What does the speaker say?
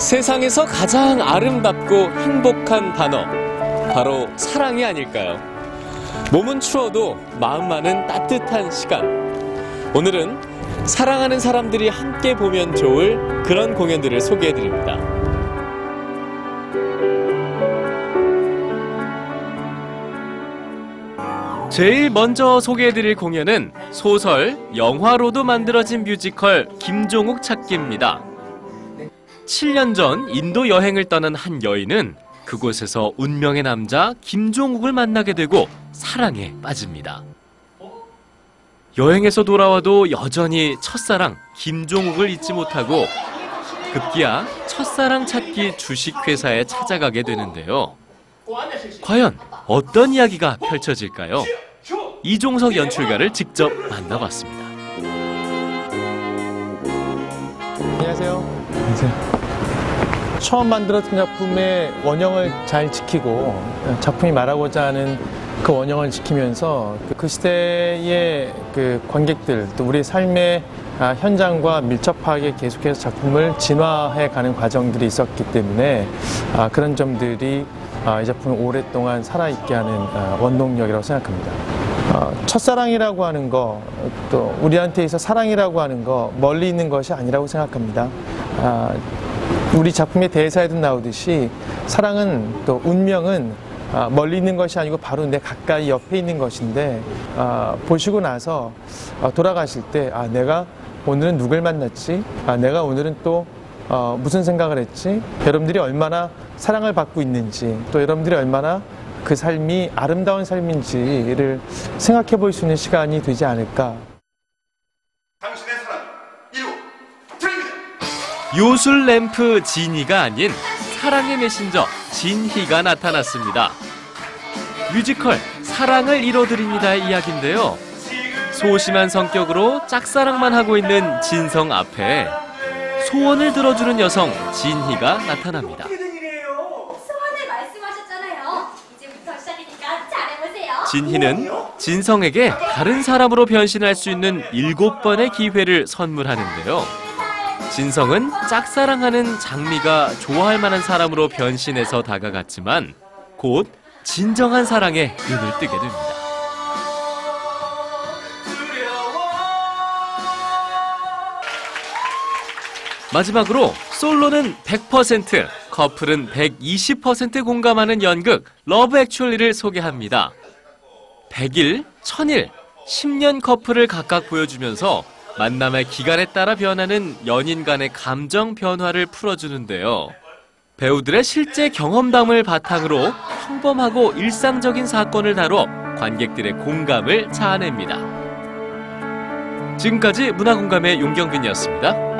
세상에서 가장 아름답고 행복한 단어, 바로 사랑이 아닐까요? 몸은 추워도 마음만은 따뜻한 시간. 오늘은 사랑하는 사람들이 함께 보면 좋을 그런 공연들을 소개해 드립니다. 제일 먼저 소개해 드릴 공연은 소설, 영화로도 만들어진 뮤지컬 김종욱 찾기입니다. 7년 전 인도 여행을 떠난 한 여인은 그곳에서 운명의 남자 김종욱을 만나게 되고 사랑에 빠집니다. 여행에서 돌아와도 여전히 첫사랑 김종욱을 잊지 못하고 급기야 첫사랑 찾기 주식회사에 찾아가게 되는데요. 과연 어떤 이야기가 펼쳐질까요? 이종석 연출가를 직접 만나봤습니다. 안녕하세요. 처음 만들었던 작품의 원형을 잘 지키고 작품이 말하고자 하는 그 원형을 지키면서 그 시대의 그 관객들 또 우리 삶의 아, 현장과 밀접하게 계속해서 작품을 진화해 가는 과정들이 있었기 때문에 아, 그런 점들이 아, 이 작품을 오랫동안 살아있게 하는 아, 원동력이라고 생각합니다. 어, 첫사랑이라고 하는 거, 또 우리한테 있어 사랑이라고 하는 거 멀리 있는 것이 아니라고 생각합니다. 아, 우리 작품의 대사에도 나오듯이 사랑은 또 운명은 아, 멀리 있는 것이 아니고 바로 내 가까이 옆에 있는 것인데 아, 보시고 나서 아, 돌아가실 때 아, 내가 오늘은 누굴 만났지? 아, 내가 오늘은 또 어, 무슨 생각을 했지? 여러분들이 얼마나 사랑을 받고 있는지 또 여러분들이 얼마나 그 삶이 아름다운 삶인지를 생각해 볼 수 있는 시간이 되지 않을까. 당신의 사랑 이루 드립니다. 요술 램프 진이가 아닌 사랑의 메신저 진희가 나타났습니다. 뮤지컬 사랑을 이뤄드립니다의 이야기인데요. 소심한 성격으로 짝사랑만 하고 있는 진성 앞에 소원을 들어주는 여성 진희가 나타납니다. 소원을 말씀하셨잖아요. 이제부터 시작이니까 잘해보세요. 진희는 진성에게 다른 사람으로 변신할 수 있는 일곱 번의 기회를 선물하는데요. 진성은 짝사랑하는 장미가 좋아할 만한 사람으로 변신해서 다가갔지만 곧 진정한 사랑에 눈을 뜨게 됩니다. 마지막으로 솔로는 100%, 커플은 120% 공감하는 연극 Love Actually를 소개합니다. 100일, 1000일, 10년 커플을 각각 보여주면서 만남의 기간에 따라 변하는 연인 간의 감정 변화를 풀어주는데요. 배우들의 실제 경험담을 바탕으로 평범하고 일상적인 사건을 다뤄 관객들의 공감을 자아냅니다. 지금까지 문화공감의 용경빈이었습니다.